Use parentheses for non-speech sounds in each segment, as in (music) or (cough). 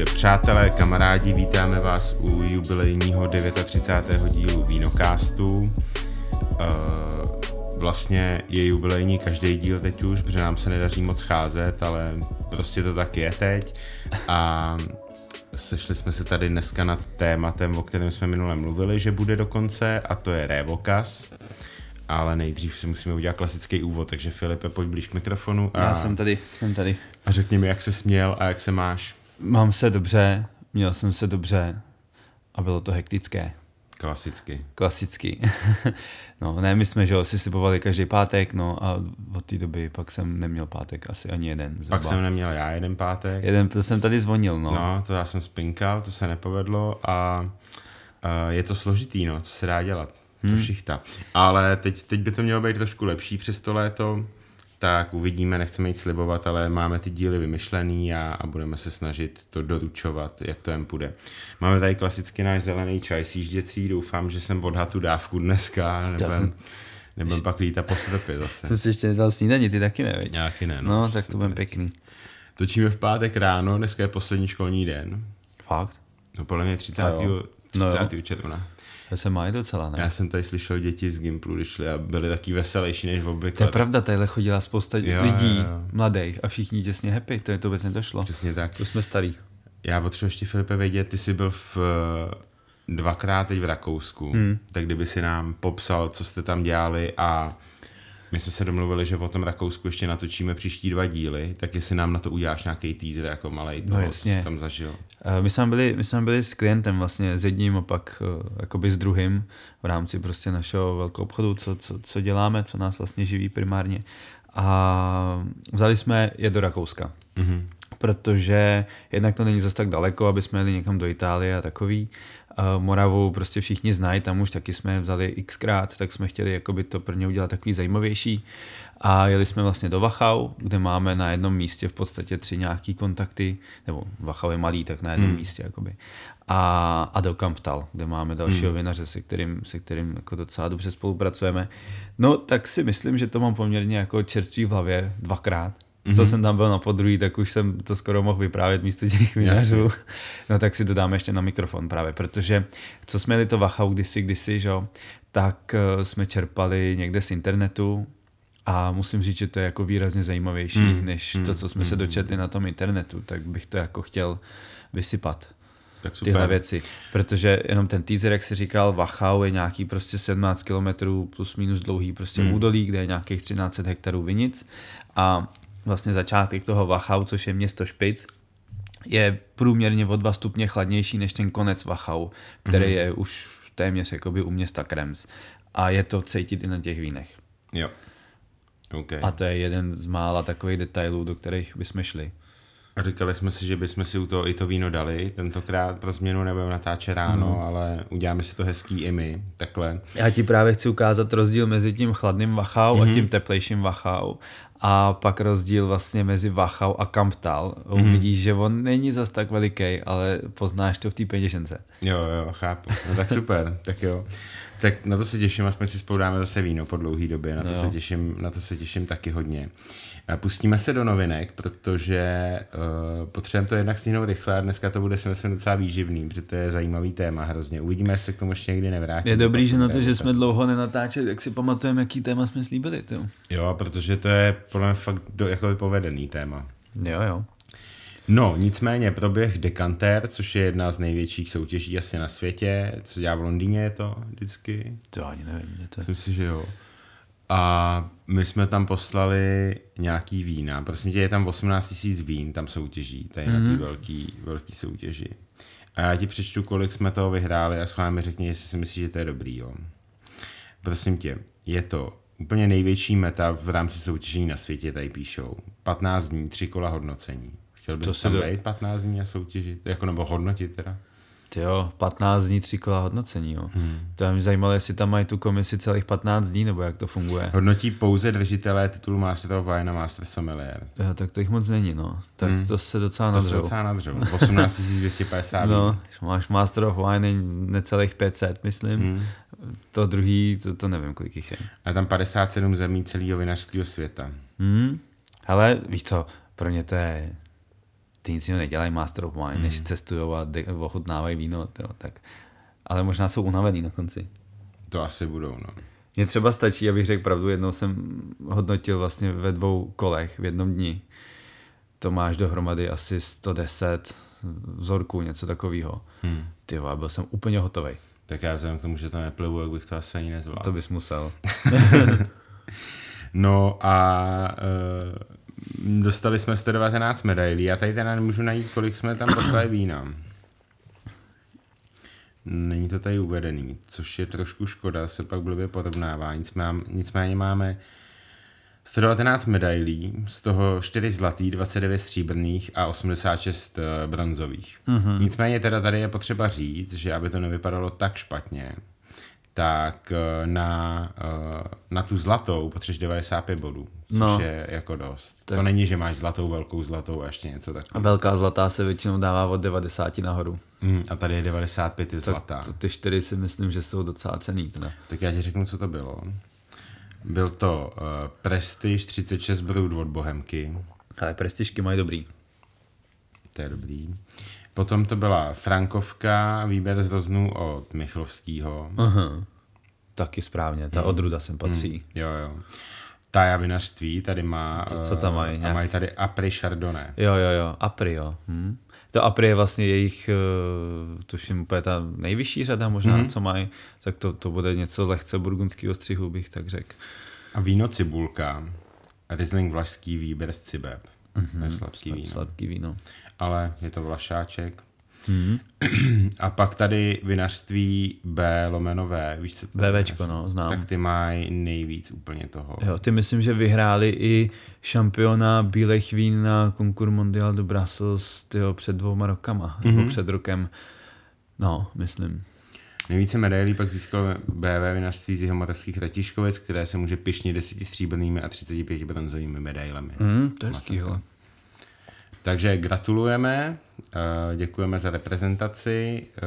Takže přátelé, kamarádi, vítáme vás u jubilejního 39. dílu Vínokástu. Uh, vlastně je jubilejní každý díl teď už, protože nám se nedaří moc cházet, ale prostě to tak je teď. A sešli jsme se tady dneska nad tématem, o kterém jsme minule mluvili, že bude dokonce, a to je Révokas. Ale nejdřív si musíme udělat klasický úvod, takže Filipe, pojď blíž k mikrofonu. A, Já jsem tady, jsem tady. A řekni mi, jak se směl a jak se máš. Mám se dobře, měl jsem se dobře a bylo to hektické. Klasicky. Klasicky. (laughs) no, ne, my jsme, že jo, si slipovali každý pátek, no a od té doby pak jsem neměl pátek asi ani jeden. Zhruba. Pak jsem neměl já jeden pátek. Jeden, to jsem tady zvonil, no. No, to já jsem spinkal, to se nepovedlo a uh, je to složitý, no, co se dá dělat. Hmm. To šichta. Ale teď, teď by to mělo být trošku lepší přes to léto tak uvidíme, nechceme jít slibovat, ale máme ty díly vymyšlený a, a budeme se snažit to doručovat, jak to jen půjde. Máme tady klasicky náš zelený čaj sížděcí, doufám, že jsem odhad tu dávku dneska, nebudem, jsem... nebudem pak lítat po stropě zase. Jsem si ještě nedal snídaní, ty taky nevíš. Nějaký ne, no. No, tak to bude pěkný. Točíme v pátek ráno, dneska je poslední školní den. Fakt? No podle mě 30. No 30. No června. To se mají docela, ne? Já jsem tady slyšel děti z Gimplu, když šli a byli taky veselější než v obvykle. To je pravda, tady chodila spousta jo, lidí, jo, jo. mladých a všichni těsně happy, to je to vůbec nedošlo. Přesně tak. To jsme starý. Já potřebuji ještě Filipe vědět, ty jsi byl v dvakrát teď v Rakousku, hmm. tak kdyby si nám popsal, co jste tam dělali a my jsme se domluvili, že o tom Rakousku ještě natočíme příští dva díly, tak jestli nám na to uděláš nějaký teaser jako malej toho, no, jasně. co jsi tam zažil. Eh, my jsme, byli, my jsme byli s klientem vlastně, s jedním a pak uh, jakoby s druhým v rámci prostě našeho velkého obchodu, co, co, co děláme, co nás vlastně živí primárně. A vzali jsme je do Rakouska. Mm-hmm. Protože jednak to není zase tak daleko, aby jsme jeli někam do Itálie a takový. Moravu prostě všichni znají, tam už taky jsme vzali xkrát, tak jsme chtěli jakoby to pro ně udělat takový zajímavější. A jeli jsme vlastně do Wachau, kde máme na jednom místě v podstatě tři nějaký kontakty, nebo Wachau je malý, tak na jednom hmm. místě jakoby. A, a do Kamptal, kde máme dalšího hmm. vinaře, se kterým, se kterým jako docela dobře spolupracujeme. No tak si myslím, že to mám poměrně jako čerstvý v hlavě dvakrát, Mm-hmm. Co jsem tam byl na podruhý, tak už jsem to skoro mohl vyprávět místo těch vinařů. No tak si to dáme ještě na mikrofon právě, protože co jsme jeli to Wachau kdysi, kdysi, že, tak uh, jsme čerpali někde z internetu a musím říct, že to je jako výrazně zajímavější, mm. než mm. to, co jsme mm. se dočetli na tom internetu, tak bych to jako chtěl vysypat. Tak super. Tyhle věci, protože jenom ten teaser, jak si říkal, Wachau je nějaký prostě 17 km plus minus dlouhý prostě mm. údolí, kde je nějakých 13 hektarů vinic a vlastně začátek toho Wachau, což je město Špic, je průměrně o dva stupně chladnější než ten konec Wachau, který mm-hmm. je už téměř jakoby u města Krems. A je to cítit i na těch vínech. Jo. Okay. A to je jeden z mála takových detailů, do kterých bychom šli. A říkali jsme si, že bychom si u toho i to víno dali. Tentokrát pro změnu nebudeme natáčet ráno, mm. ale uděláme si to hezký i my. Takhle. Já ti právě chci ukázat rozdíl mezi tím chladným Wachau mm-hmm. a mhm. tím teplejším Wachau a pak rozdíl vlastně mezi Wachau a Kamptal. Mm. Uvidíš, že on není zas tak veliký, ale poznáš to v té peněžence. Jo, jo, chápu. No tak super, tak jo. Tak na to se těším, aspoň si spoudáme zase víno po dlouhé době, na to, no. se těším, na to se těším taky hodně. Pustíme se do novinek, protože uh, potřebujeme to jednak stihnout rychle a dneska to bude si myslím docela výživný, protože to je zajímavý téma hrozně. Uvidíme, jestli se k tomu ještě někdy nevrátíme. Je dobrý, že na to, že jsme dlouho nenatáčeli, jak si pamatujeme, jaký téma jsme slíbili. Tyjo. Jo, protože to je podle mě fakt do, jako vypovedený téma. Jo, jo. No, nicméně proběh Decanter, což je jedna z největších soutěží asi na světě. Co dělá v Londýně je to vždycky? To ani nevím. To... Myslím si, že jo. A my jsme tam poslali nějaký vína. Prosím tě, je tam 18 000 vín, tam soutěží, tady mm-hmm. na té mhm. velký, velký soutěži. A já ti přečtu, kolik jsme toho vyhráli a schválně mi řekni, jestli si myslíš, že to je dobrý. Jo. Prosím tě, je to úplně největší meta v rámci soutěžení na světě, tady píšou. 15 dní, tři kola hodnocení. Chtěl bys tam do... být 15 dní a soutěžit, jako nebo hodnotit teda? jo, 15 dní, tři kola hodnocení. Jo. Hmm. To mě zajímalo, jestli tam mají tu komisi celých 15 dní, nebo jak to funguje. Hodnotí pouze držitelé titulu Master of Wine a Master Sommelier. Jo, tak to jich moc není, no. Tak hmm. to se docela nadřou. To se docela nadřou. 18 250 No, máš Master of Wine necelých 500, myslím. Hmm. To druhý, to, to nevím, kolik jich je. A tam 57 zemí celého vinařského světa. Hmm. Ale víš co, pro ně to je ty nic jiného nedělají Master of Wine, mm. než cestují a de- ochutnávají víno, tyjo, tak. Ale možná jsou unavený na konci. To asi budou, no. Mně třeba stačí, abych řekl pravdu, jednou jsem hodnotil vlastně ve dvou kolech v jednom dni. To máš dohromady asi 110 vzorků, něco takového. Hmm. Ty byl jsem úplně hotový. Tak já vzhledem k tomu, že to neplivu, jak bych to asi ani nezvládl. To bys musel. (laughs) no a uh, dostali jsme 119 medailí. Já tady teda nemůžu najít, kolik jsme tam poslali vína. Není to tady uvedený, což je trošku škoda, se pak blbě porovnává. Nicméně, nicméně máme 119 medailí, z toho 4 zlatý, 29 stříbrných a 86 eh, bronzových. Mm-hmm. Nicméně teda tady je potřeba říct, že aby to nevypadalo tak špatně, tak eh, na, eh, na tu zlatou potřebuješ 95 bodů, což no. je jako dost. Tak. To není, že máš zlatou, velkou zlatou a ještě něco takového. A velká zlatá se většinou dává od 90 nahoru. Mm, a tady je 95 je zlatá. Tak ty čtyři si myslím, že jsou docela cený. Teda. Tak já ti řeknu, co to bylo. Byl to uh, Prestige 36 brud od Bohemky. Ale prestižky mají dobrý. To je dobrý. Potom to byla Frankovka, výběr z roznů od Michlovského. Aha. Taky správně, ta hmm. odruda sem patří. Hmm. Jo, jo. Taja vinařství tady má... To, co tam mají? A mají tady Apri Chardonnay. Jo, jo, jo, Apri, jo. Hm. To Apri je vlastně jejich, uh, tuším, úplně ta nejvyšší řada možná, mm-hmm. co mají, tak to, to bude něco lehce burgundského střihu, bych tak řekl. A víno Cibulka, Riesling Vlašský výběr z Cibeb. Mm-hmm, sladký víno. Sladký víno. Ale je to Vlašáček. Mm-hmm. (clears throat) A pak tady vinařství B lomeno V, víš co to BVčko, no, znám. Tak ty mají nejvíc úplně toho. Jo, ty myslím, že vyhráli i šampiona bílých vín na Concours Mondial de Brussels tyjo, před dvouma rokama, mm-hmm. nebo před rokem. No, myslím. Nejvíce medailí pak získalo BV vinařství z Jihomoravských Ratiškovec, které se může pišnit 10 stříbrnými a 35 bronzovými medailemi. Mm, to je hezký, takže gratulujeme, eh, děkujeme za reprezentaci, eh,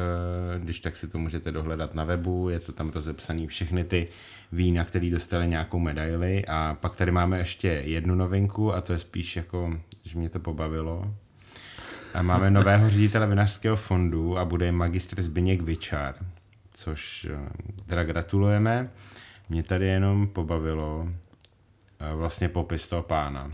když tak si to můžete dohledat na webu, je to tam rozepsané všechny ty vína, které dostali nějakou medaili a pak tady máme ještě jednu novinku a to je spíš jako, že mě to pobavilo. A máme (laughs) nového ředitele vinařského fondu a bude magistr Zbyněk Vyčar, což eh, teda gratulujeme. Mě tady jenom pobavilo vlastně popis toho pána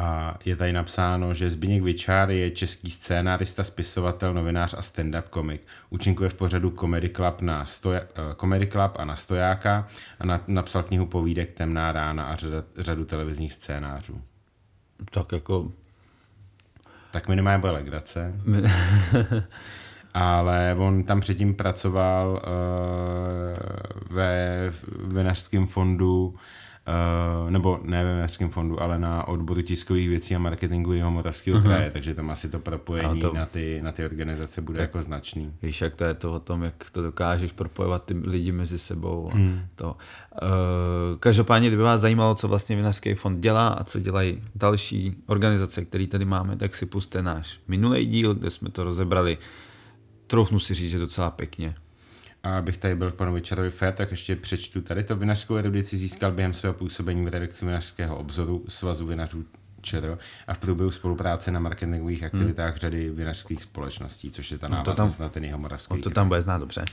a je tady napsáno, že Zbigněk Vyčár je český scénárista, spisovatel, novinář a stand-up komik. Účinkuje v pořadu Comedy Club, na stoja, uh, Comedy Club a na Stojáka a na, napsal knihu povídek Temná rána a řada, řadu televizních scénářů. Tak jako... Tak minimálně bude legrace. (laughs) ale on tam předtím pracoval uh, ve vinařském fondu Uh, nebo ne ve Městském fondu, ale na odboru tiskových věcí a marketingu jeho moravského uh-huh. kraje, takže tam asi to propojení to... Na, ty, na ty organizace bude tak, jako značný. Víš, jak to je to o tom, jak to dokážeš propojovat ty lidi mezi sebou. A hmm. to. Uh, každopádně, kdyby vás zajímalo, co vlastně Vinařský fond dělá a co dělají další organizace, které tady máme, tak si puste náš minulý díl, kde jsme to rozebrali. Troufnu si říct, že docela pěkně. A abych tady byl k panu Vyčarovi fér, tak ještě přečtu tady to vinařskou erudici získal během svého působení v redakci vinařského obzoru Svazu vinařů ČR a v průběhu spolupráce na marketingových aktivitách hmm. řady vinařských společností, což je ta no návaznost na ten jeho moravský On to tam bude znát dobře.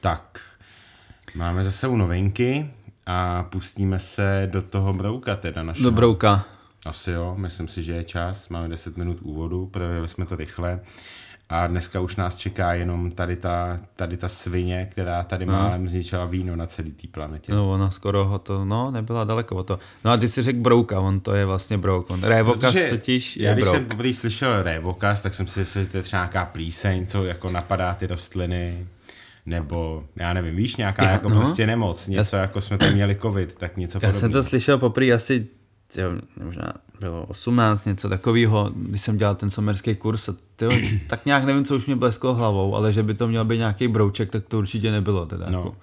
Tak, máme zase u novinky a pustíme se do toho brouka teda našeho. Do brouka. Asi jo, myslím si, že je čas, máme 10 minut úvodu, projeli jsme to rychle. A dneska už nás čeká jenom tady ta, tady ta svině, která tady no. málem zničila víno na celé té planetě. No ona skoro ho to, no nebyla daleko o to. No a ty si řekl brouka, on to je vlastně brouk. On, Révokas totiž je já, když brouk. jsem poprvé slyšel Révokas, tak jsem si myslel, že to je třeba nějaká plíseň, co jako napadá ty rostliny nebo já nevím, víš, nějaká já, jako no. prostě nemoc, něco já, jako jsme tady měli covid, tak něco podobného. Já jsem to slyšel poprvé asi tyjo, možná bylo 18, něco takového, když jsem dělal ten somerský kurz a tyjo, (clears throat) tak nějak nevím, co už mě blesklo hlavou, ale že by to měl být nějaký brouček, tak to určitě nebylo teda. No. Jako.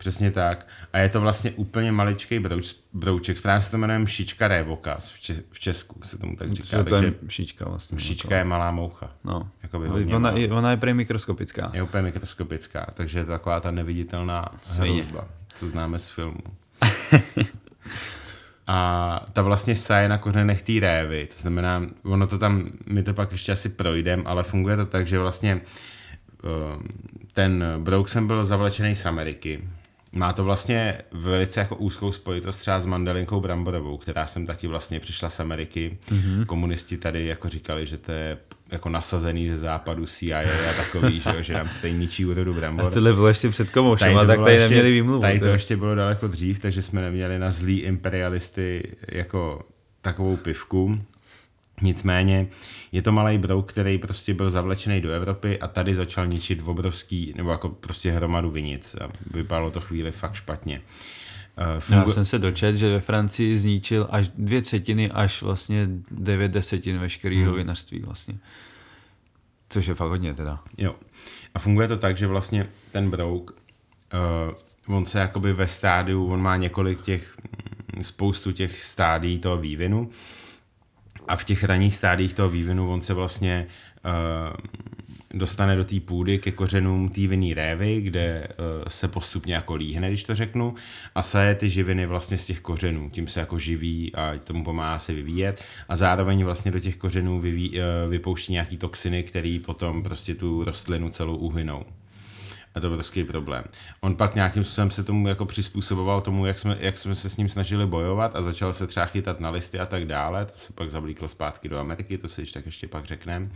Přesně tak. A je to vlastně úplně maličký brouč, brouček. Správně se to jmenuje mšička révokas. V, če, v Česku se tomu tak říká. To je mšička vlastně. Mšička je malá moucha. No. Jakoby ona, je, ona je prý mikroskopická. Je úplně mikroskopická, takže je to taková ta neviditelná hrozba, co známe z filmu. (laughs) a ta vlastně saje na kořenech té révy, to znamená, ono to tam, my to pak ještě asi projdeme, ale funguje to tak, že vlastně eh, ten brouk jsem byl zavlečený z Ameriky. Má to vlastně velice jako úzkou spojitost třeba s mandelinkou bramborovou, která jsem taky vlastně přišla z Ameriky. Mm-hmm. Komunisti tady jako říkali, že to je jako nasazený ze západu CIA a takový, že, že nám tady ničí úrodu brambor. A tohle bylo ještě před komoušem, a tak tady ještě, neměli výmluvu. Tady to ještě bylo daleko dřív, takže jsme neměli na zlý imperialisty jako takovou pivku. Nicméně je to malý brouk, který prostě byl zavlečený do Evropy a tady začal ničit obrovský, nebo jako prostě hromadu vinic a vypadalo to chvíli fakt špatně. Eh, fungu... Já jsem se dočet, že ve Francii zničil až dvě třetiny, až vlastně devět desetin veškerého hmm. vinařství vlastně. Což je fakt hodně teda. Jo. A funguje to tak, že vlastně ten brouk, uh, on se jakoby ve stádiu, on má několik těch, mm, spoustu těch stádií toho vývinu a v těch raných stádiích toho vývinu on se vlastně uh, dostane do té půdy ke kořenům té vinný révy, kde uh, se postupně jako líhne, když to řeknu, a saje ty živiny vlastně z těch kořenů. Tím se jako živí a tomu pomáhá se vyvíjet a zároveň vlastně do těch kořenů vyví, uh, vypouští nějaký toxiny, které potom prostě tu rostlinu celou uhynou a to byl obrovský problém. On pak nějakým způsobem se tomu jako přizpůsoboval tomu, jak jsme, jak jsme se s ním snažili bojovat a začal se třeba chytat na listy a tak dále. To se pak zavlíklo zpátky do Ameriky, to si tak ještě pak řekneme.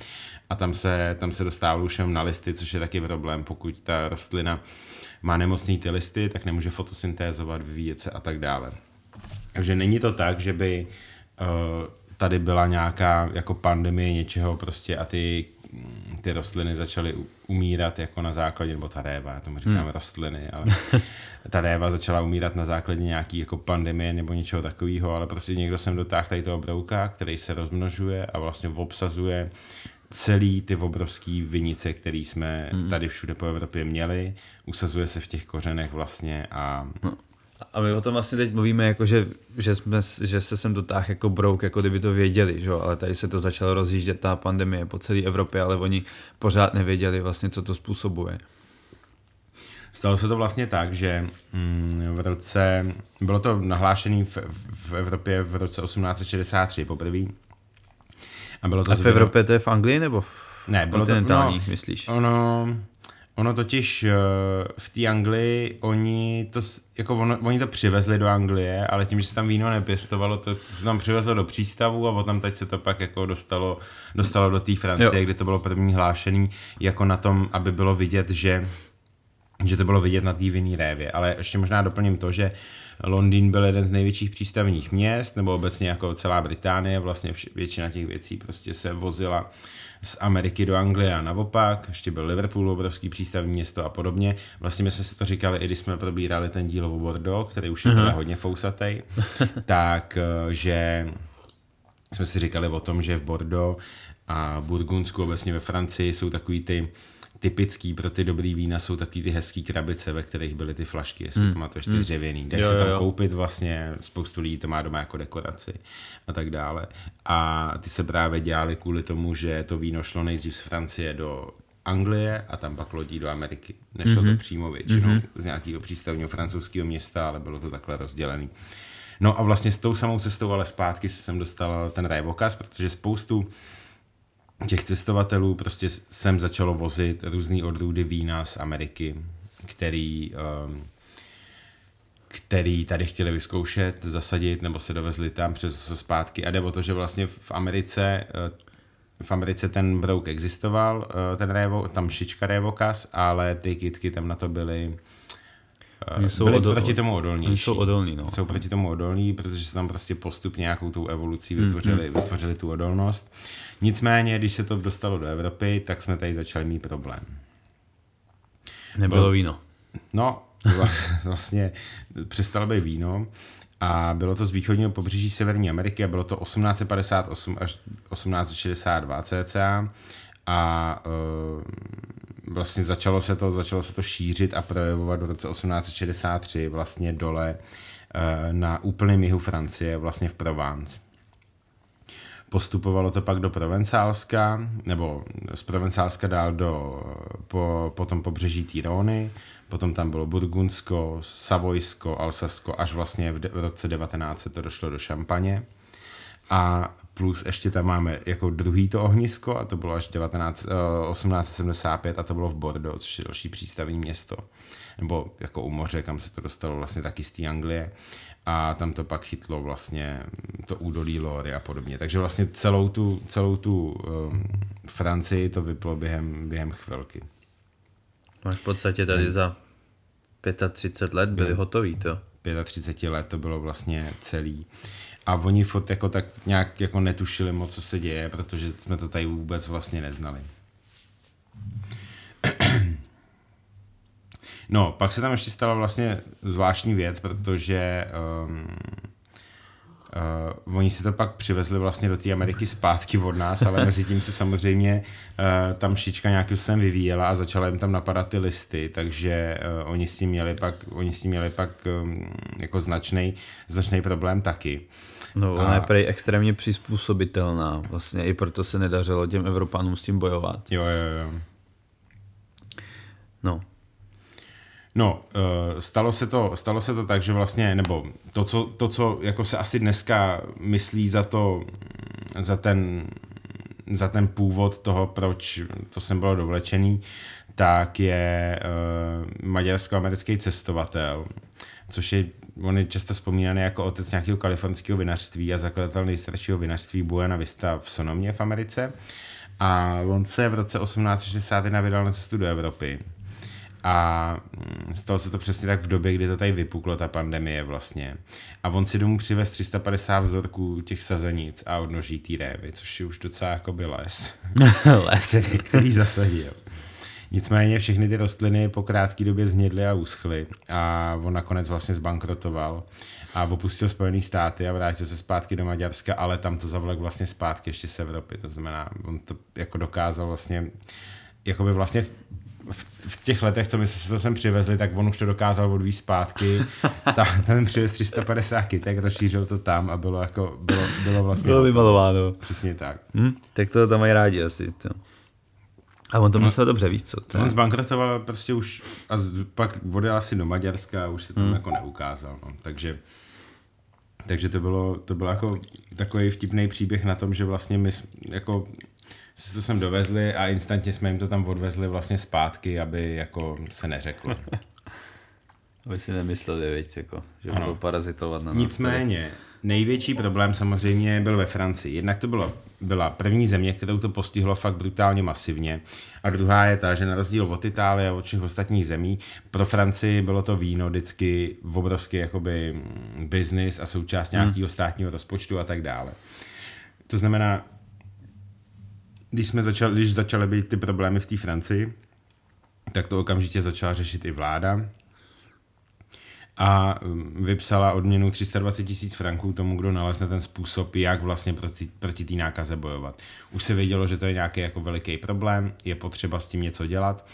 A tam se, tam se dostával už na listy, což je taky problém, pokud ta rostlina má nemocný ty listy, tak nemůže fotosyntézovat, vyvíjet se a tak dále. Takže není to tak, že by uh, tady byla nějaká jako pandemie něčeho prostě a ty ty rostliny začaly umírat jako na základě, nebo ta réva, já tomu říkám hmm. rostliny, ale (laughs) ta réva začala umírat na základě nějaký jako pandemie nebo něčeho takového, ale prostě někdo sem dotáhl tady toho brouka, který se rozmnožuje a vlastně obsazuje celý ty obrovský vinice, které jsme hmm. tady všude po Evropě měli, usazuje se v těch kořenech vlastně a no. A my o tom vlastně teď mluvíme, jako že, že, jsme, že se sem dotáhl jako brouk, jako kdyby to věděli, že? ale tady se to začalo rozjíždět ta pandemie po celé Evropě, ale oni pořád nevěděli vlastně, co to způsobuje. Stalo se to vlastně tak, že mm, v roce, bylo to nahlášené v, v Evropě v roce 1863 poprvé. A, bylo to a v Evropě to je v Anglii nebo v ne, bylo to, no, myslíš? Ono, Ono totiž uh, v té Anglii, oni to, jako ono, oni to přivezli do Anglie, ale tím, že se tam víno nepěstovalo, to se tam přivezlo do přístavu a potom teď se to pak jako dostalo, dostalo do té Francie, jo. kde to bylo první hlášený, jako na tom, aby bylo vidět, že že to bylo vidět na té vinný révě. Ale ještě možná doplním to, že Londýn byl jeden z největších přístavních měst, nebo obecně jako celá Británie, vlastně většina těch věcí prostě se vozila z Ameriky do Anglie a naopak, ještě byl Liverpool, obrovský přístavní město a podobně. Vlastně my jsme si to říkali, i když jsme probírali ten díl o Bordeaux, který už je uh-huh. hodně fousatej, (laughs) tak eh, že jsme si říkali o tom, že v Bordeaux a Burgundsku, obecně ve Francii, jsou takový ty typický pro ty dobrý vína jsou taky ty hezký krabice, ve kterých byly ty flašky, jestli hmm. pamatuješ, ty hmm. dřevěný. Jdeš se tam jo. koupit vlastně, spoustu lidí to má doma jako dekoraci a tak dále. A ty se právě dělali kvůli tomu, že to víno šlo nejdřív z Francie do Anglie a tam pak lodí do Ameriky. Nešlo mm-hmm. to mhm. přímo většinou mm-hmm. z nějakého přístavního francouzského města, ale bylo to takhle rozdělené. No a vlastně s tou samou cestou, ale zpátky jsem dostal ten Rajvokas, protože spoustu těch cestovatelů prostě sem začalo vozit různý odrůdy vína z Ameriky, který, um, který tady chtěli vyzkoušet, zasadit, nebo se dovezli tam přes zpátky. A jde o to, že vlastně v Americe v Americe ten brouk existoval, uh, ten révo, tam šička révokas, ale ty kitky tam na to byly uh, jsou byli odol, proti tomu odolnější. Jsou odolní, no. Jsou proti tomu odolní, protože se tam prostě postupně nějakou tou evolucí vytvořili, mm, mm. vytvořili tu odolnost. Nicméně, když se to dostalo do Evropy, tak jsme tady začali mít problém. Nebylo Bylo, víno. No, (laughs) vlastně přestalo být víno a bylo to z východního pobřeží Severní Ameriky a bylo to 1858 až 1862 cca a uh, vlastně začalo se to, začalo se to šířit a projevovat v roce 1863 vlastně dole uh, na úplném jihu Francie, vlastně v Provence. Postupovalo to pak do Provencálska, nebo z Provencálska dál do, po, potom pobřeží Týrony, potom tam bylo Burgundsko, Savojsko, Alsasko, až vlastně v, de, v roce 19 to došlo do Šampaně. A plus ještě tam máme jako druhý to ohnisko a to bylo až 19, 1875 a to bylo v Bordeaux, což je další přístavní město. Nebo jako u moře, kam se to dostalo vlastně taky z té Anglie a tam to pak chytlo vlastně to údolí Lory a podobně. Takže vlastně celou tu, celou tu um, Francii to vyplo během, během chvilky. No v podstatě tady za 35 let byli hotoví, to. 35 let to bylo vlastně celý. A oni fot jako tak nějak jako netušili moc, co se děje, protože jsme to tady vůbec vlastně neznali. (clears throat) No, pak se tam ještě stala vlastně zvláštní věc, protože um, Uh, oni si to pak přivezli vlastně do té Ameriky zpátky od nás, ale mezi tím se samozřejmě uh, tam šička nějakým způsobem vyvíjela a začala jim tam napadat ty listy, takže uh, oni s tím měli pak, oni s tím měli pak um, jako značný, značný problém taky. No, ona a... je prej extrémně přizpůsobitelná, vlastně i proto se nedařilo těm Evropanům s tím bojovat. Jo, jo, jo. No, No, eh, stalo se, to, stalo se to tak, že vlastně, nebo to, co, to, co jako se asi dneska myslí za to, za ten, za ten původ toho, proč to sem bylo dovlečený, tak je uh, maďarsko-americký cestovatel, což je, on je často vzpomínaný jako otec nějakého kalifornského vinařství a zakladatel nejstaršího vinařství Buena Vista v Sonomě v Americe. A on se v roce 1861 vydal na cestu do Evropy a mm, stalo se to přesně tak v době, kdy to tady vypuklo, ta pandemie vlastně. A on si domů přivez 350 vzorků těch sazenic a odnoží té révy, což je už docela jako by les. (laughs) les. který zasadil. Nicméně všechny ty rostliny po krátké době znědly a uschly a on nakonec vlastně zbankrotoval a opustil Spojené státy a vrátil se zpátky do Maďarska, ale tam to zavlek vlastně zpátky ještě z Evropy. To znamená, on to jako dokázal vlastně jakoby vlastně v, v těch letech, co my jsme se to sem přivezli, tak on už to dokázal odvízt zpátky. (laughs) Ta, ten přivez 350 kytek, rozšířil to tam a bylo jako, bylo, bylo vlastně... Bylo vymalováno. Přesně tak. Hm, tak to tam mají rádi asi. To. A on to no, musel dobře, víc co? To on zbankrotoval prostě už a pak odjel asi do Maďarska a už se tam hmm. jako neukázal. No. Takže, takže to bylo, to bylo jako takový vtipný příběh na tom, že vlastně my jako si to sem dovezli a instantně jsme jim to tam odvezli vlastně zpátky, aby jako se neřeklo. (laughs) aby si nemysleli, viď, jako, že budou parazitovat na nás. Nicméně, největší problém samozřejmě byl ve Francii. Jednak to bylo, byla první země, kterou to postihlo fakt brutálně masivně. A druhá je ta, že na rozdíl od Itálie a od všech ostatních zemí, pro Francii bylo to víno vždycky v obrovský jakoby mm, business a součást hmm. nějakého státního rozpočtu a tak dále. To znamená, když, jsme začali, když začaly být ty problémy v té Francii, tak to okamžitě začala řešit i vláda a um, vypsala odměnu 320 tisíc franků tomu, kdo nalezne ten způsob, jak vlastně proti, proti té nákaze bojovat. Už se vědělo, že to je nějaký jako veliký problém, je potřeba s tím něco dělat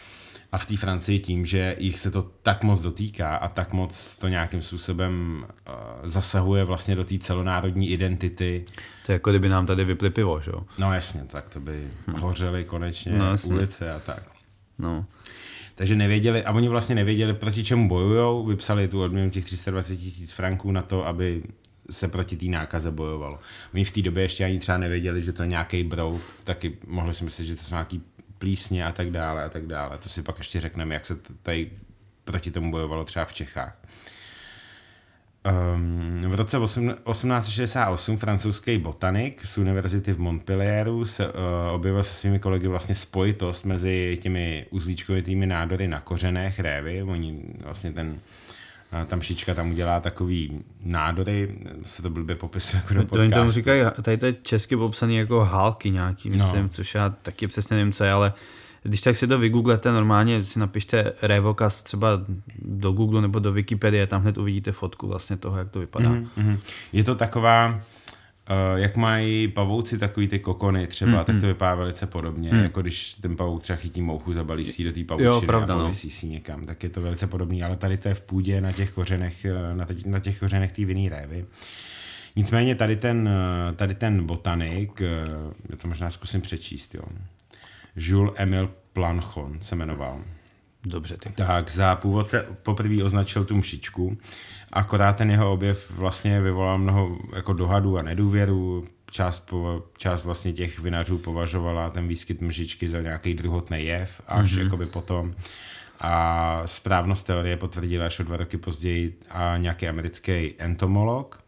a v té Francii tím, že jich se to tak moc dotýká a tak moc to nějakým způsobem uh, zasahuje vlastně do té celonárodní identity. To je jako kdyby nám tady vypli pivo, že jo? No jasně, tak to by hm. hořely konečně no, ulice a tak. No. Takže nevěděli, a oni vlastně nevěděli, proti čemu bojujou, vypsali tu odměnu těch 320 tisíc franků na to, aby se proti té nákaze bojovalo. Oni v té době ještě ani třeba nevěděli, že to je nějaký brouk, taky mohli si myslet, že to jsou nějaký plísně a tak dále a tak dále. To si pak ještě řekneme, jak se tady proti tomu bojovalo třeba v Čechách. Um, v roce 1868 francouzský botanik z univerzity v Montpellieru se uh, objevil se svými kolegy vlastně spojitost mezi těmi uzlíčkovitými nádory na kořenech révy. Oni vlastně ten tam šička tam udělá takový nádory, se to blbě popisuje jako do podcastu. Oni tomu říkají, tady to je česky popsaný jako hálky nějaký, myslím, no. což já taky přesně nevím, co je, ale když tak si to vygooglete, normálně si napište Revokas třeba do Google nebo do Wikipedie, tam hned uvidíte fotku vlastně toho, jak to vypadá. Mm-hmm. Je to taková, Uh, jak mají pavouci takový ty kokony třeba, mm, tak to vypadá velice podobně, mm. jako když ten pavouk třeba chytí mouchu, zabalí si do té pavučiny jo, pravda, a pověsí no. si někam, tak je to velice podobný, ale tady to je v půdě na těch kořenech, eh, na, těch, na těch kořenech té vinný révy. Nicméně tady ten, eh, tady ten botanik, já to možná zkusím přečíst, jo. Jules Emile Planchon se jmenoval. Dobře, ty. Tak za původce poprvé označil tu mšičku, akorát ten jeho objev vlastně vyvolal mnoho jako dohadů a nedůvěru. Část, po, část vlastně těch vinařů považovala ten výskyt mšičky za nějaký druhotný jev, až mm-hmm. jakoby potom. A správnost teorie potvrdila až o dva roky později a nějaký americký entomolog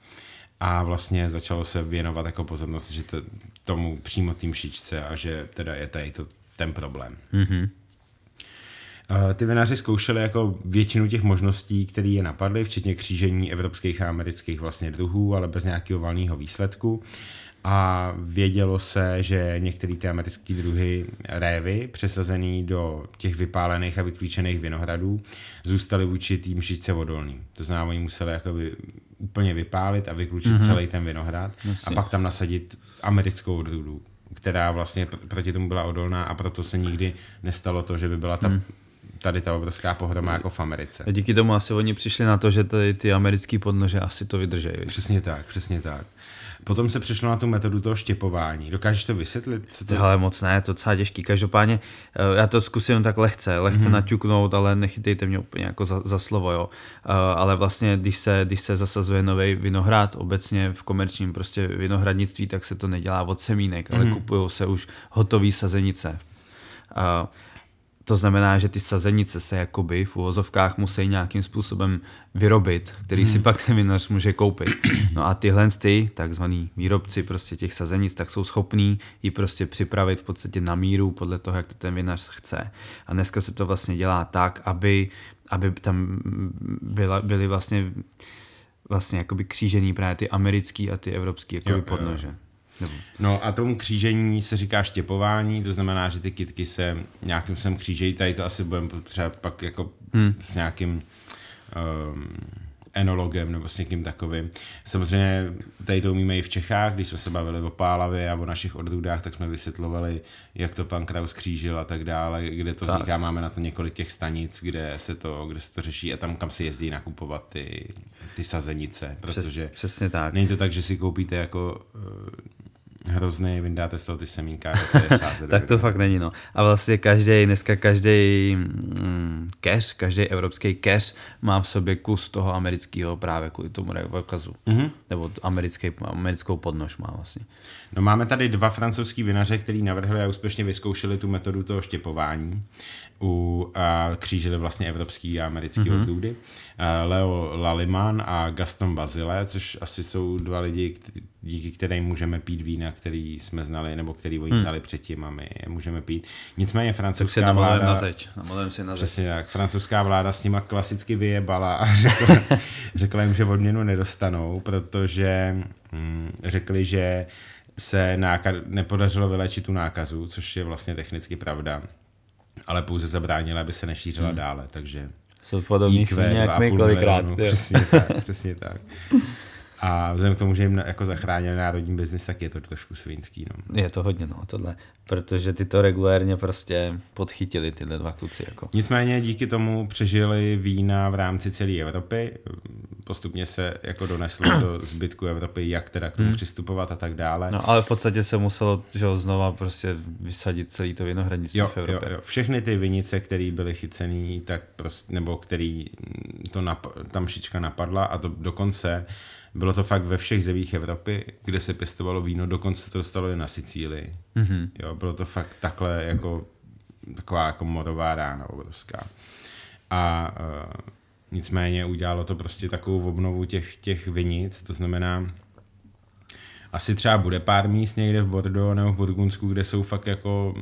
a vlastně začalo se věnovat jako pozornost, že to, tomu přímo tým mšičce a že teda je tady to ten problém. Mm-hmm. Ty vinaři zkoušeli jako většinu těch možností, které je napadly, včetně křížení evropských a amerických vlastně druhů, ale bez nějakého valného výsledku. A vědělo se, že některé ty americké druhy révy, přesazený do těch vypálených a vyklíčených vinohradů, zůstaly vůči tým mšičce odolný. To znamená, oni museli jakoby úplně vypálit a vyklučit mm-hmm. celý ten vinohrad Jasně. a pak tam nasadit americkou odrůdu, která vlastně proti tomu byla odolná a proto se nikdy nestalo to, že by byla ta mm tady ta obrovská pohroma jako v Americe. A díky tomu asi oni přišli na to, že tady ty americké podnože asi to vydrží. Přesně tak, přesně tak. Potom se přešlo na tu metodu toho štěpování. Dokážeš to vysvětlit? Co to... Ale moc ne, to docela těžký. Každopádně eh, já to zkusím tak lehce, lehce mm-hmm. naťuknout, ale nechytejte mě úplně jako za, za slovo, jo. Uh, ale vlastně, když se, když se zasazuje nový vinohrad, obecně v komerčním prostě vinohradnictví, tak se to nedělá od semínek, ale mhm. kupují se už hotové sazenice. To znamená, že ty sazenice se jakoby v uvozovkách musí nějakým způsobem vyrobit, který hmm. si pak ten vinař může koupit. No a tyhle ty takzvaný výrobci prostě těch sazenic, tak jsou schopní ji prostě připravit v podstatě na míru podle toho, jak to ten vinař chce. A dneska se to vlastně dělá tak, aby, aby tam byla, byly vlastně vlastně jakoby křížený právě ty americký a ty evropský jakoby jo, podnože. Jo. Nebo... No a tomu křížení se říká štěpování, to znamená, že ty kitky se nějakým sem křížejí, tady to asi budeme třeba pak jako hmm. s nějakým um, enologem nebo s někým takovým. Samozřejmě tady to umíme i v Čechách, když jsme se bavili o Pálavě a o našich odrůdách, tak jsme vysvětlovali, jak to pan Kraus křížil a tak dále, kde to vzniká. Máme na to několik těch stanic, kde se to, kde se to řeší a tam, kam se jezdí nakupovat ty, ty sazenice. Protože Přes, přesně tak. Není to tak, že si koupíte jako hrozný, vyndáte z toho ty semínka, to je sázet. (laughs) tak to fakt není, no. A vlastně každý, dneska každý mm, cash, každý evropský cash má v sobě kus toho amerického právě kvůli tomu revokazu. Mm-hmm. Nebo americký, americkou podnož má vlastně. No máme tady dva francouzský vinaře, který navrhli a úspěšně vyzkoušeli tu metodu toho štěpování u, a křížili vlastně evropský a americký mm-hmm. odrůdy. Leo Laliman a Gaston Bazile, což asi jsou dva lidi, díky kterým můžeme pít vína, který jsme znali, nebo který oni hmm. znali předtím a my je můžeme pít. Nicméně francouzská tak vláda... Na zeď. si na zeď. Přesně tak. Francouzská vláda s nima klasicky vyjebala a (laughs) řekla, (laughs) řekla jim, že odměnu nedostanou, protože hm, řekli, že se nákaz, nepodařilo vylečit tu nákazu, což je vlastně technicky pravda, ale pouze zabránila, aby se nešířila hmm. dále, takže jsou podobní nějak my kolikrát. Přesně tak, přesně tak. (laughs) A vzhledem k tomu, že jim jako zachránil národní biznis, tak je to trošku svinský. No. Je to hodně, no, tohle. Protože ty to regulérně prostě podchytili tyhle dva kluci. Jako. Nicméně díky tomu přežili vína v rámci celé Evropy. Postupně se jako doneslo do (clears throat) zbytku Evropy, jak teda k tomu hmm. přistupovat a tak dále. No ale v podstatě se muselo že znova prostě vysadit celý to vinohradnictví v Evropě. Jo, jo. Všechny ty vinice, které byly chycené, tak prostě, nebo který to nap- tam šička napadla a to dokonce bylo to fakt ve všech zemích Evropy, kde se pěstovalo víno, dokonce to dostalo i na Sicílii. Mm-hmm. Jo, bylo to fakt takhle jako taková jako morová rána obrovská. A uh, nicméně udělalo to prostě takovou obnovu těch, těch vinic, to znamená, asi třeba bude pár míst někde v Bordeaux nebo v Burgundsku, kde jsou fakt jako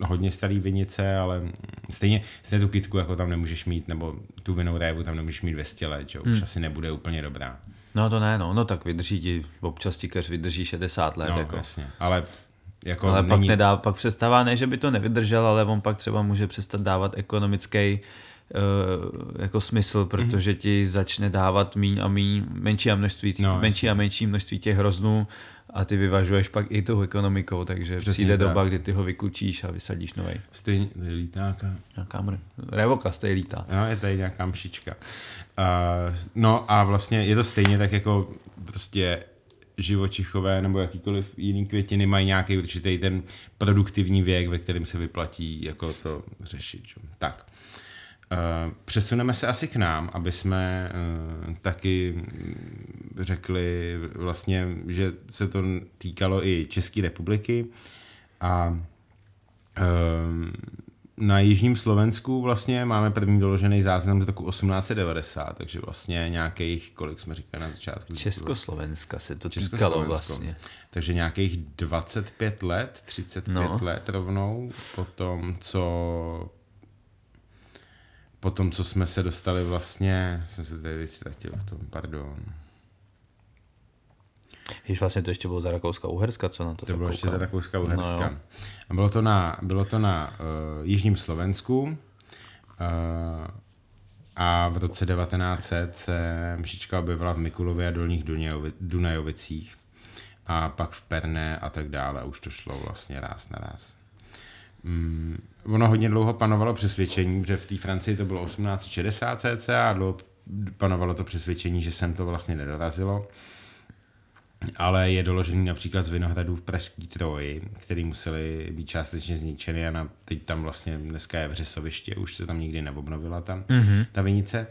hodně starý vinice, ale stejně, stejně tu kitku jako tam nemůžeš mít, nebo tu vinou révu tam nemůžeš mít 200 let, že už hmm. asi nebude úplně dobrá. No to ne, no, no tak vydrží ti, občas ti keř vydrží 60 let. No, jako. jasně, ale jako ale není... pak, nedá, pak přestává, ne, že by to nevydržel, ale on pak třeba může přestat dávat ekonomický uh, jako smysl, protože ti začne dávat míň a míň, menší a, množství, no, menší a menší množství těch hroznů a ty vyvažuješ pak i tou ekonomikou, takže Přesně přijde tak. doba, kdy ty ho vyklučíš a vysadíš nový. Stejně lítáka. Nějaká mr... Revoka stejně lítá. No, je tady nějaká mšička. Uh, no a vlastně je to stejně tak jako prostě živočichové nebo jakýkoliv jiný květiny mají nějaký určitý ten produktivní věk, ve kterém se vyplatí jako to řešit. Tak. Uh, přesuneme se asi k nám, aby jsme uh, taky řekli vlastně, že se to týkalo i České republiky a uh, na jižním Slovensku vlastně máme první doložený záznam z roku 1890, takže vlastně nějakých, kolik jsme říkali na začátku? Československa se to týkalo vlastně. Takže nějakých 25 let, 35 No. no. let rovnou po tom, co po tom, co jsme se dostali vlastně, jsem se tady ztratil v tom, pardon. Když vlastně to ještě bylo za Rakouska Uherska, co na to To bylo ještě koukám. za Rakouska Uherska. No, a bylo to na, bylo to na uh, Jižním Slovensku uh, a v roce 1900 se mšička objevila v Mikulově a Dolních Dunajovi- Dunajovicích a pak v Perné a tak dále. Už to šlo vlastně ráz na ráz. Mm, ono hodně dlouho panovalo přesvědčení, že v té Francii to bylo 1860 cca a dlouho panovalo to přesvědčení, že sem to vlastně nedorazilo ale je doložený například z vinohradů v Pražský Troji, který museli být částečně zničeny a na, teď tam vlastně dneska je vřesoviště, už se tam nikdy neobnovila tam mm-hmm. ta vinice.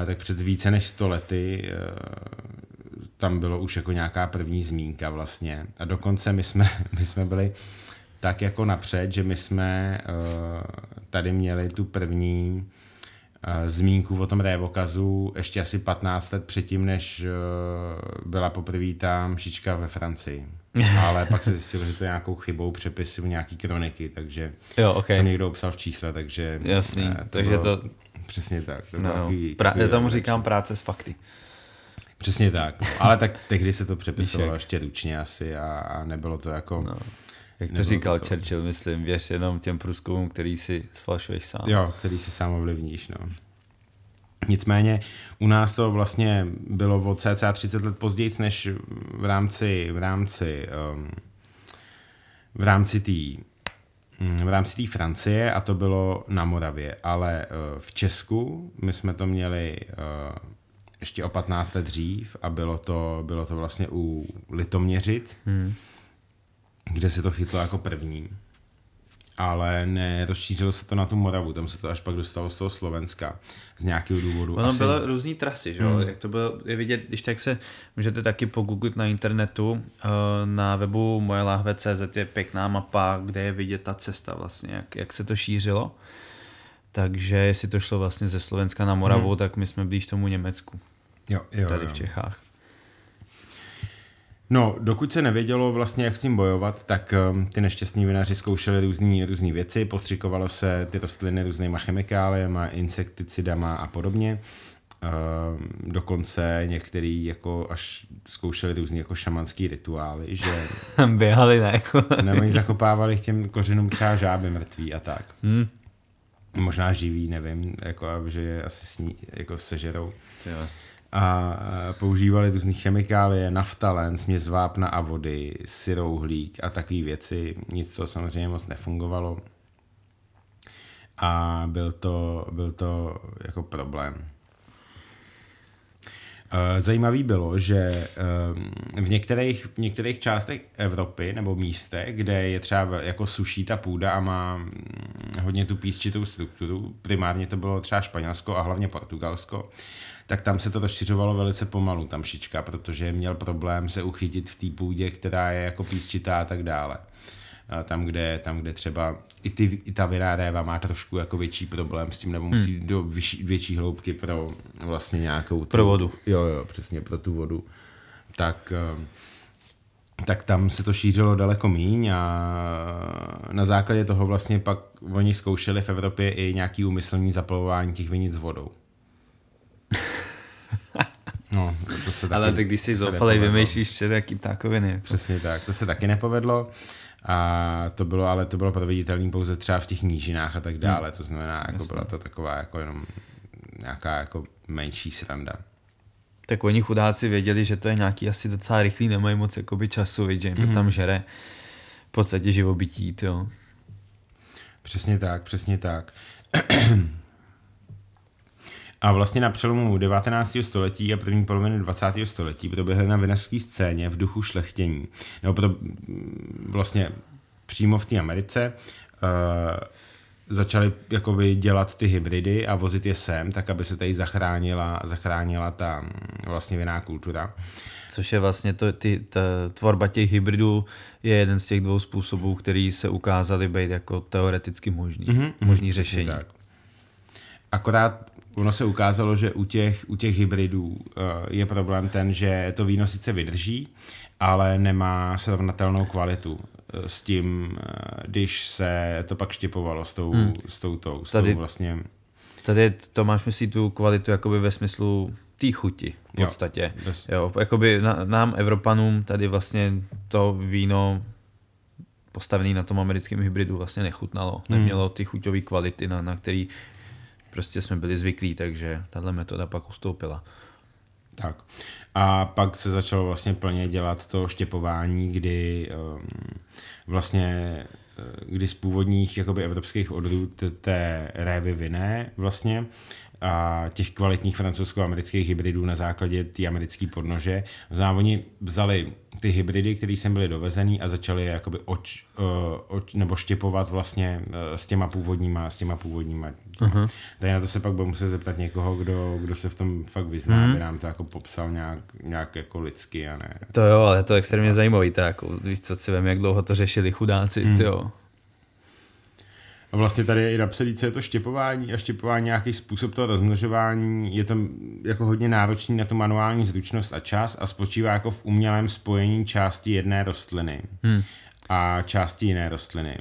Uh, tak před více než 100 lety uh, tam bylo už jako nějaká první zmínka vlastně. A dokonce my jsme, (laughs) my jsme byli tak jako napřed, že my jsme uh, tady měli tu první uh, zmínku o tom révokazu ještě asi 15 let předtím, než uh, byla poprvé ta mšička ve Francii. (laughs) Ale pak se zjistilo, že to je nějakou chybou přepisu nějaký kroniky, takže Jo, ok. to někdo obsal v čísle, takže... Jasný, eh, takže bylo- to- Přesně tak. To No, no. takový- Pra- takový já tomu říkám práce s fakty. Přesně tak. no. Ale tak tehdy se to (laughs) přepisovalo ještě ručně asi a, a nebylo to jako... No. Jak to říkal to- Churchill, myslím, věř jenom těm průzkumům, který si sfalšuješ sám. Jo, který si sám ovlivníš, no. Nicméně u nás to vlastně bylo o cca 30 let později, než v rámci, v rámci, um, v rámci té v rámci té Francie a to bylo na Moravě, ale uh, v Česku my jsme to měli uh, ještě o 15 let dřív a bylo to, bylo to vlastně u Litoměřic, Hmm. Kde se to chytlo jako první. Ale nerozšířilo se to na tu Moravu, tam se to až pak dostalo z toho Slovenska z nějakého důvodu. Ono Asi, bylo různý trasy, že jo? Jak to bylo, je vidět, když tak se můžete taky pogooglit na internetu, eh, na webu moje lahve.cz je pěkná mapa, kde je vidět ta cesta vlastně, jak, jak se to šířilo. Takže jestli to šlo vlastně ze Slovenska na Moravu, hmm. tak my jsme blíž tomu Německu, jo, jo, tady jo. v Čechách. No, dokud se nevědělo vlastně, jak s tím bojovat, tak um, ty nešťastní vinaři zkoušeli různé různý věci, postřikovalo se ty rostliny různýma chemikáliemi, insekticidama a podobně. Um, dokonce některý jako až zkoušeli různý jako šamanský rituály, že (laughs) Běhali ne, (laughs) jako. nebo zakopávali k těm kořenům třeba žáby mrtví a tak. Hmm. Možná živý, nevím, jako, že je asi sní, jako sežerou. Jo. A používali různé chemikálie, naftalen, směs vápna a vody, syrouhlík a takové věci. Nic to samozřejmě moc nefungovalo. A byl to, byl to jako problém. E, Zajímavý bylo, že e, v některých, v některých částech Evropy nebo místech, kde je třeba jako suší ta půda a má mm, hodně tu písčitou strukturu, primárně to bylo třeba Španělsko a hlavně Portugalsko, tak tam se to rozšiřovalo velice pomalu, tam šička, protože měl problém se uchytit v té půdě, která je jako písčitá a tak dále. A tam, kde, tam, kde třeba i, ty, i ta vinná réva má trošku jako větší problém s tím, nebo musí hmm. do vyšší, větší hloubky pro vlastně nějakou... Tu, Pro vodu. Jo, jo, přesně, pro tu vodu. Tak, eh, tak tam se to šířilo daleko míň a na základě toho vlastně pak oni zkoušeli v Evropě i nějaký úmyslný zaplavování těch vinic vodou. No, to se taky, Ale tak když si zoufalej, vymýšlíš před jaký ptákoviny. Přesně tak, to se taky nepovedlo. A to bylo, ale to bylo proveditelné pouze třeba v těch nížinách a tak dále. To znamená, jako byla to taková jako jenom nějaká jako menší sranda. tak oni chudáci věděli, že to je nějaký asi docela rychlý, nemají moc jakoby času, že jim mm-hmm. tam žere v podstatě živobytí, jo. Přesně tak, přesně tak. (clears throat) A vlastně na přelomu 19. století a první poloviny 20. století proběhly na vinařské scéně v duchu šlechtění. Nebo pro, vlastně přímo v té Americe uh, začali jakoby dělat ty hybridy a vozit je sem, tak aby se tady zachránila, zachránila ta vlastně vinná kultura. Což je vlastně to, ty, ta tvorba těch hybridů je jeden z těch dvou způsobů, který se ukázaly být jako teoreticky možný, mm-hmm, možný řešení. Tak. Akorát ono se ukázalo, že u těch, u těch hybridů uh, je problém ten, že to víno sice vydrží, ale nemá srovnatelnou kvalitu uh, s tím, uh, když se to pak štěpovalo s tou, hmm. s tou, tou, s tady, tou vlastně... Tady to máš myslí tu kvalitu jakoby ve smyslu té chuti v podstatě. Jo, bez... jo jakoby na, nám Evropanům tady vlastně to víno postavený na tom americkém hybridu vlastně nechutnalo. Hmm. Nemělo ty chuťové kvality, na, na který prostě jsme byli zvyklí, takže tahle metoda pak ustoupila. Tak. A pak se začalo vlastně plně dělat to štěpování, kdy um, vlastně eh, kdy z původních jakoby evropských odrůd té révy vinné vlastně a těch kvalitních francouzsko-amerických hybridů na základě té americké podnože. Znamená, oni vzali ty hybridy, které sem byly dovezený a začali je jakoby oč, uh, oč, nebo štěpovat vlastně uh, s těma původníma, s těma původníma. Uh-huh. Tady na to se pak budu muset zeptat někoho, kdo, kdo se v tom fakt vyzná, uh-huh. aby nám to jako popsal nějak, nějak jako lidsky a ne. To jo, ale to je extrémně zajímavý, tak jako, víš co si vím, jak dlouho to řešili chudáci, uh-huh. jo. A vlastně tady je i napsaný, co je to štěpování a štěpování nějaký způsob toho rozmnožování. Je to jako hodně náročný na tu manuální zručnost a čas a spočívá jako v umělém spojení části jedné rostliny. Hmm a části jiné rostliny.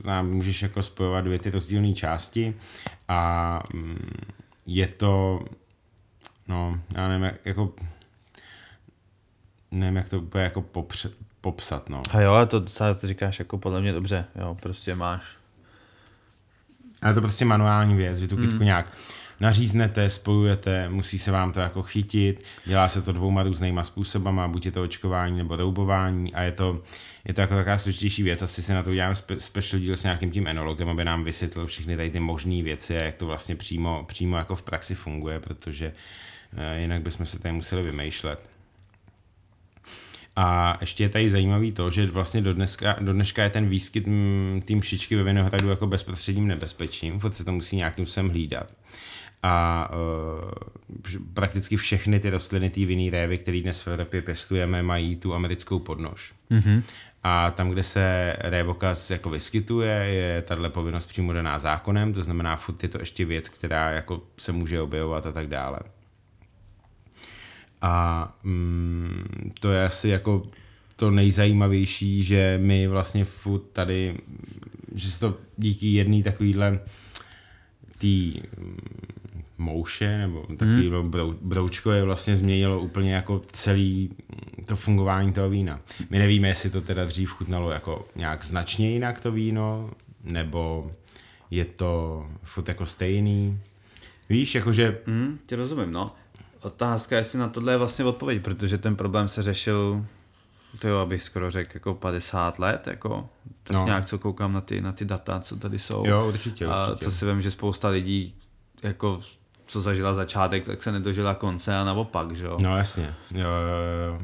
Znám, můžeš jako spojovat dvě ty rozdílné části a mm, je to, no, já nevím, jako, nevím, jak to úplně jako popře, popsat, no. A jo, to, to říkáš jako podle mě dobře, jo, prostě máš ale to prostě manuální věc, vy tu kytku mm. nějak naříznete, spojujete, musí se vám to jako chytit, dělá se to dvouma různýma způsobama, buď je to očkování nebo roubování a je to, je to jako taková složitější věc, asi se na to uděláme spe, special díl s nějakým tím enologem, aby nám vysvětlil všechny tady ty možné věci a jak to vlastně přímo, přímo jako v praxi funguje, protože eh, jinak bychom se tady museli vymýšlet. A ještě je tady zajímavý to, že vlastně do, dneska, do dneška je ten výskyt mm, tým šičky ve Vinohradu jako bezprostředním nebezpečím, furt se to musí nějakým způsobem hlídat. A uh, prakticky všechny ty rostliny, ty vinný révy, které dnes v Evropě pěstujeme, mají tu americkou podnož. Mm-hmm. A tam, kde se révokaz jako vyskytuje, je tahle povinnost přímo daná zákonem, to znamená, furt je to ještě věc, která jako se může objevovat a tak dále. A mm, to je asi jako to nejzajímavější, že my vlastně furt tady, že se to díky jedné takovýhle tý mm, mouše nebo takový hmm. brou, broučko je vlastně změnilo úplně jako celý to fungování toho vína. My nevíme, jestli to teda dřív chutnalo jako nějak značně jinak to víno, nebo je to furt jako stejný. Víš, jakože... Hmm, tě rozumím, no otázka, jestli na tohle je vlastně odpověď, protože ten problém se řešil, to jo, abych skoro řekl, jako 50 let, jako tak no. nějak co koukám na ty, na ty data, co tady jsou. Jo, určitě, určitě. A co si vím, že spousta lidí, jako co zažila začátek, tak se nedožila konce a naopak, že jo. No jasně, jo, jo, jo.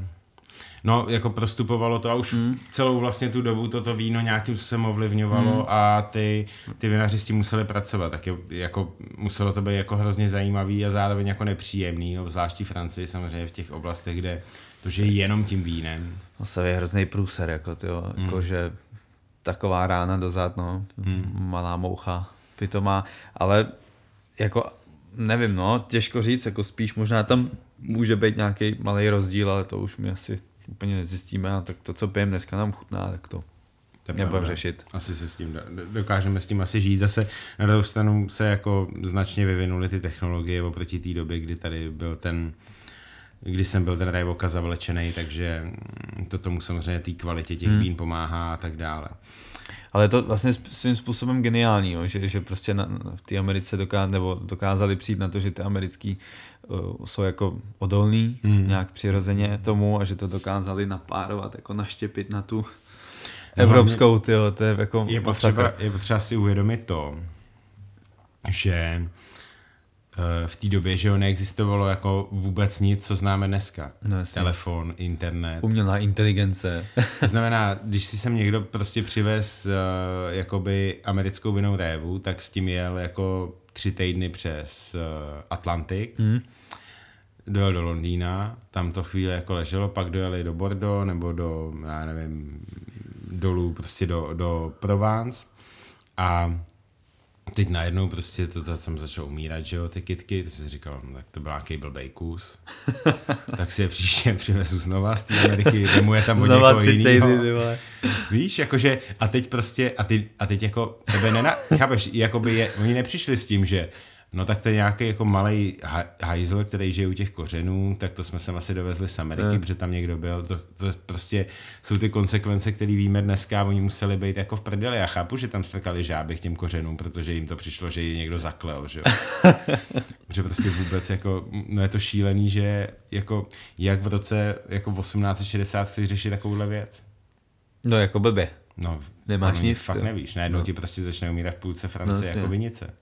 No, jako prostupovalo to a už mm. celou vlastně tu dobu toto víno nějakým způsobem ovlivňovalo mm. a ty, ty vinaři s tím museli pracovat, tak je, jako muselo to být jako hrozně zajímavý a zároveň jako nepříjemný, zvláště Francii samozřejmě v těch oblastech, kde to je jenom tím vínem. To se je hrozný průser, jako, tyjo, mm. jako že taková rána dozad, no, mm. malá moucha, pitomá, ale jako nevím, no, těžko říct, jako spíš možná tam může být nějaký malý rozdíl, ale to už mi asi úplně nezjistíme a tak to, co pijeme dneska nám chutná, tak to nebudeme řešit. Asi se s tím, dokážeme s tím asi žít. Zase na druhou stranu se jako značně vyvinuly ty technologie oproti té době, kdy tady byl ten kdy jsem byl ten Rajvoka zavlečený, takže to tomu samozřejmě té kvalitě těch hmm. vín pomáhá a tak dále. Ale je to vlastně svým způsobem geniální, jo, že, že prostě na, v té Americe doká, nebo dokázali přijít na to, že ty americký uh, jsou jako odolný mm. nějak přirozeně tomu a že to dokázali napárovat, jako naštěpit na tu no, evropskou, tyjo, to je jako je potřeba, je potřeba si uvědomit to, že v té době, že ho neexistovalo jako vůbec nic, co známe dneska. No, Telefon, internet. Umělá inteligence. (laughs) to znamená, když si sem někdo prostě přivez uh, jakoby americkou vinou révu, tak s tím jel jako tři týdny přes uh, Atlantik. Hmm. Dojel do Londýna, tam to chvíli jako leželo, pak dojeli do Bordeaux nebo do, já nevím, dolů prostě do, do Provence a teď najednou prostě to, to jsem začal umírat, že jo, ty kitky, to si říkal, no, tak to byl nějaký blbej kus. (laughs) tak si je příště přivezu znova z té Ameriky, mu je tam od někoho jinýho. Víš, jakože, a teď prostě, a, ty, a teď jako, tebe nena, chápeš, jakoby je, oni nepřišli s tím, že No tak to je nějaký jako malý hajzl, který žije u těch kořenů, tak to jsme se asi dovezli z Ameriky, ne. protože tam někdo byl. To, to prostě jsou ty konsekvence, které víme dneska, oni museli být jako v prdeli. Já chápu, že tam strkali žáby k těm kořenům, protože jim to přišlo, že je někdo zaklel, že (laughs) že prostě vůbec jako, no je to šílený, že jako, jak v roce jako 1860 si řešit takovouhle věc. No jako blbě. No, Nemáš nic. Fakt nevíš, najednou no. ti prostě začne umírat v půlce Francie no, jako vinice.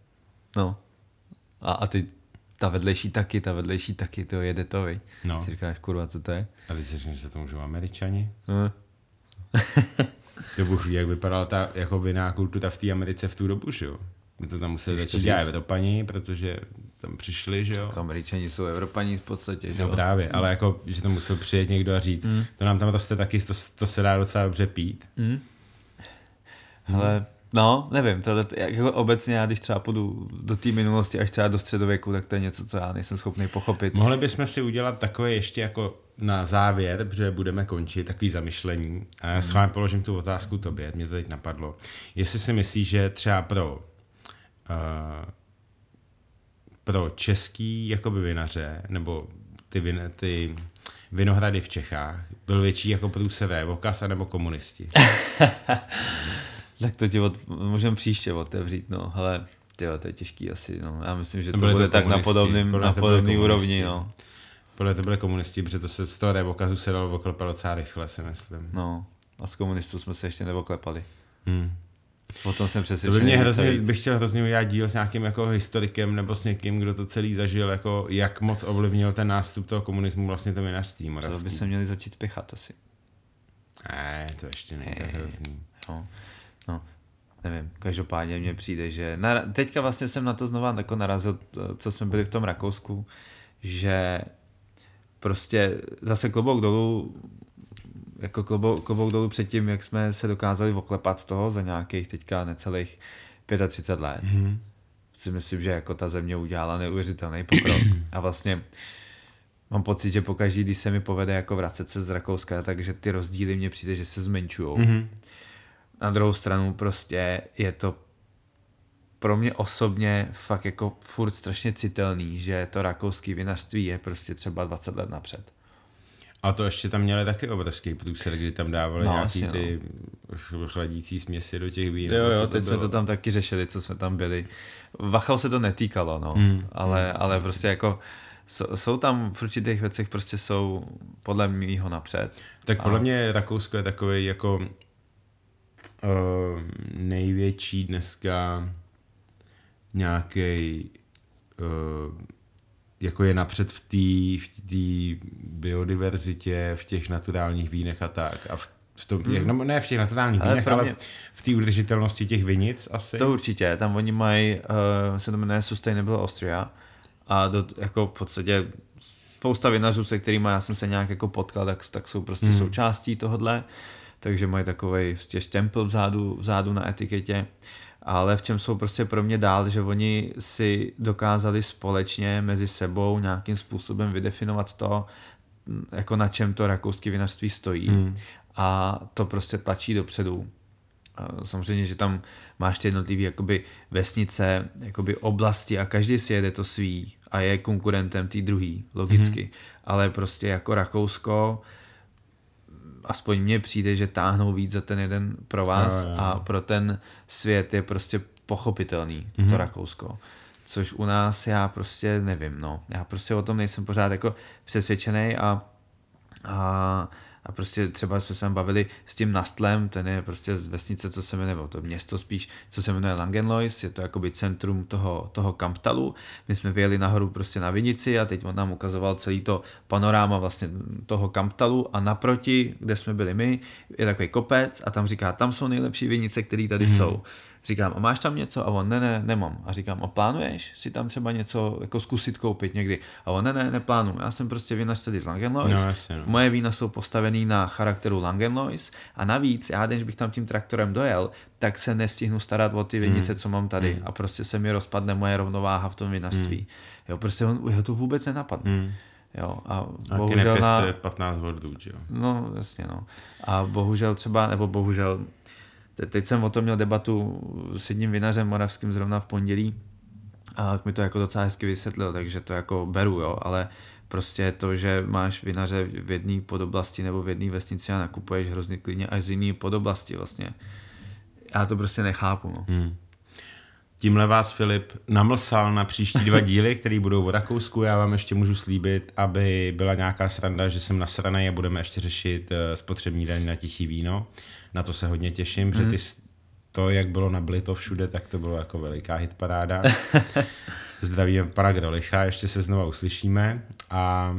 No, a, a ty ta vedlejší taky, ta vedlejší taky, to jede to, vej. No. Si říkáš, kurva, co to je? A ty si říkáš, že to můžou američani? No. (laughs) to Bůh ví, jak vypadala ta jako vinná kultura v té Americe v tu dobu, že jo? My to tam museli začít dělat Evropani, protože tam přišli, že jo? Tak američani jsou Evropani v podstatě, že no, jo? No právě, ale jako, že to musel přijet někdo a říct, mm. to nám tam roste taky, to, to se dá docela dobře pít. Mm. Ale No, nevím, tohle, jako obecně já, když třeba půjdu do té minulosti až třeba do středověku, tak to je něco, co já nejsem schopný pochopit. Mohli bychom si udělat takové ještě jako na závěr, protože budeme končit, takový zamyšlení. A já s vámi položím tu otázku tobě, mě to teď napadlo. Jestli si myslíš, že třeba pro uh, pro český jakoby vinaře, nebo ty, vin, ty vinohrady v Čechách, byl větší jako průser Vokas nebo komunisti? (laughs) Tak to ti od, můžeme příště otevřít, no, ale tyjo, to je těžký asi, no. Já myslím, že to bude tak na podobným, na podobný úrovni, no. Podle to byly komunisti, protože to se z toho revokazu se dalo oklepat docela rychle, si myslím. No, a z komunistů jsme se ještě neoklepali. Hmm. O tom jsem přesvědčený. To by mě hrozně, bych chtěl hrozně udělat díl s nějakým jako historikem nebo s někým, kdo to celý zažil, jako jak moc ovlivnil ten nástup toho komunismu vlastně to vinařství To by se měli začít spěchat asi. Ne, to ještě není tak hrozný. No. No, nevím, každopádně mně přijde, že na, teďka vlastně jsem na to znova jako narazil, co jsme byli v tom Rakousku, že prostě zase klobouk dolů jako klobouk, klobouk dolů před tím, jak jsme se dokázali oklepat z toho za nějakých teďka necelých 35 let. Mm-hmm. Si myslím, že jako ta země udělala neuvěřitelný pokrok. A vlastně mám pocit, že pokaždý, když se mi povede jako vracet se z Rakouska, takže ty rozdíly mně přijde, že se zmenšují. Mm-hmm. Na druhou stranu prostě je to pro mě osobně fakt jako furt strašně citelný, že to rakouský vinařství je prostě třeba 20 let napřed. A to ještě tam měli taky obrovský průser, kdy tam dávali no, nějaký asi, ty no. chladící směsi do těch vín. Jo, jo, teď jsme to tam taky řešili, co jsme tam byli. Vachal se to netýkalo, no, mm. ale, mm. ale prostě jako jsou tam v určitých věcech prostě jsou podle mýho napřed. Tak podle a... mě Rakousko je takový jako uh, největší dneska nějaký uh, jako je napřed v té v biodiverzitě, v těch naturálních vínech a tak. A v, v tom, hmm. no, ne v těch naturálních ale vínech, ale v té udržitelnosti těch vinic asi. To určitě, tam oni mají, uh, se to jmenuje Sustainable Austria a do, jako v podstatě spousta vinařů, se kterými já jsem se nějak jako potkal, tak, tak jsou prostě hmm. součástí tohohle takže mají takový štempel vzadu, vzadu na etiketě. Ale v čem jsou prostě pro mě dál, že oni si dokázali společně mezi sebou nějakým způsobem vydefinovat to, jako na čem to rakouské vinařství stojí. Hmm. A to prostě tlačí dopředu. Samozřejmě, že tam máš ty jednotlivé jakoby vesnice, jakoby oblasti a každý si jede to svý a je konkurentem té druhý, logicky. Hmm. Ale prostě jako Rakousko aspoň mně přijde, že táhnou víc za ten jeden pro vás Jo, jo. a pro ten svět je prostě pochopitelný Mhm. to Rakousko. Což u nás já prostě nevím, no. Já prostě o tom nejsem pořád jako přesvědčený a, a, a prostě třeba jsme se bavili s tím Nastlem, ten je prostě z vesnice, co se jmenuje, nebo to město spíš, co se jmenuje Langenlois, je to jakoby centrum toho, toho Kamptalu. My jsme vyjeli nahoru prostě na Vinici a teď on nám ukazoval celý to panoráma vlastně toho Kamptalu a naproti, kde jsme byli my, je takový kopec a tam říká, tam jsou nejlepší vinice, které tady mm-hmm. jsou. Říkám, a máš tam něco? A on, ne, ne, nemám. A říkám, a plánuješ si tam třeba něco jako zkusit koupit někdy? A on, ne, ne, neplánuju. Já jsem prostě vinař tady z Langenlois. No, jasně, no. Moje vína jsou postavený na charakteru Langenlois a navíc, já když bych tam tím traktorem dojel, tak se nestihnu starat o ty vinice, Hmm. co mám tady a prostě se mi rozpadne moje rovnováha v tom vinařství. Jo, prostě on, jeho to vůbec nenapadne. Hmm. Jo, a Taky bohužel na, nepěstuje 15 wordů, jo. No, jasně, no. A bohužel třeba, nebo bohužel, te- teď jsem o tom měl debatu s jedním vinařem moravským zrovna v pondělí a mi to jako docela hezky vysvětlil, takže to jako beru, jo, ale prostě to, že máš vinaře v jedné podoblasti nebo v jedné vesnici a nakupuješ hrozně klidně až z jiné podoblasti vlastně. Já to prostě nechápu, no. Hmm. Tímhle vás Filip namlsal na příští dva (laughs) díly, které budou o Rakousku. Já vám ještě můžu slíbit, aby byla nějaká sranda, že jsem nasranej a budeme ještě řešit eh, spotřební daň na tichý víno. Na to se hodně těším, protože ty, s- to, jak bylo nablito všude, tak to bylo jako veliká hitparáda. (laughs) Zdravíme pana Grolicha, ještě se znova uslyšíme a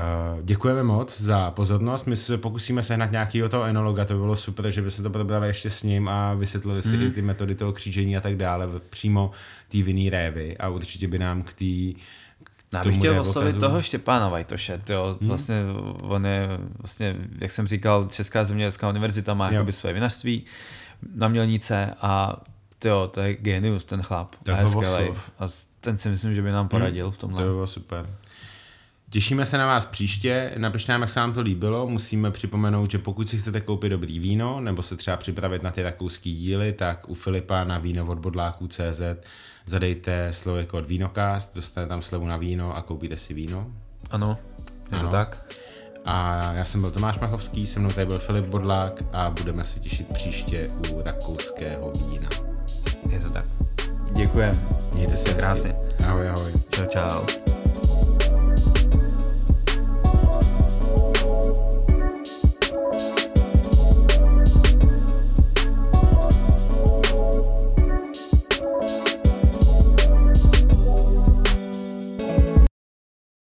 Uh, děkujeme moc za pozornost. My se pokusíme sehnat nějakého toho enologa, to by bylo super, že by se to probrali ještě s ním a vysvětlili si i ty metody toho křížení a tak dále přímo té vinný révy a určitě by nám k té Já tomu bych chtěl oslovit toho Štěpána Vajtoše, jo. Hmm. Vlastně on je, vlastně, jak jsem říkal, Česká zemědělská univerzita má Jo. jakoby své vinařství na Mělnice a tyjo, to je genius ten chlap. Tak a je skvělej. A ten si myslím, že by nám poradil v To tomhle. by bylo super. Těšíme se na vás příště, napište nám, jak se vám to líbilo. Musíme připomenout, že pokud si chcete koupit dobrý víno, nebo se třeba připravit na ty rakouský díly, tak u Filipa na víno od zadejte slovo jako od Vínokast, dostanete tam slevu na víno a koupíte si víno. Ano, je Ano. to tak? A já jsem byl Tomáš Machovský, se mnou tady byl Filip Bodlák a budeme se těšit příště u rakouského vína. Je to tak. Děkujem. Mějte se. Krásně. Ahoj, ahoj. Čau, čau.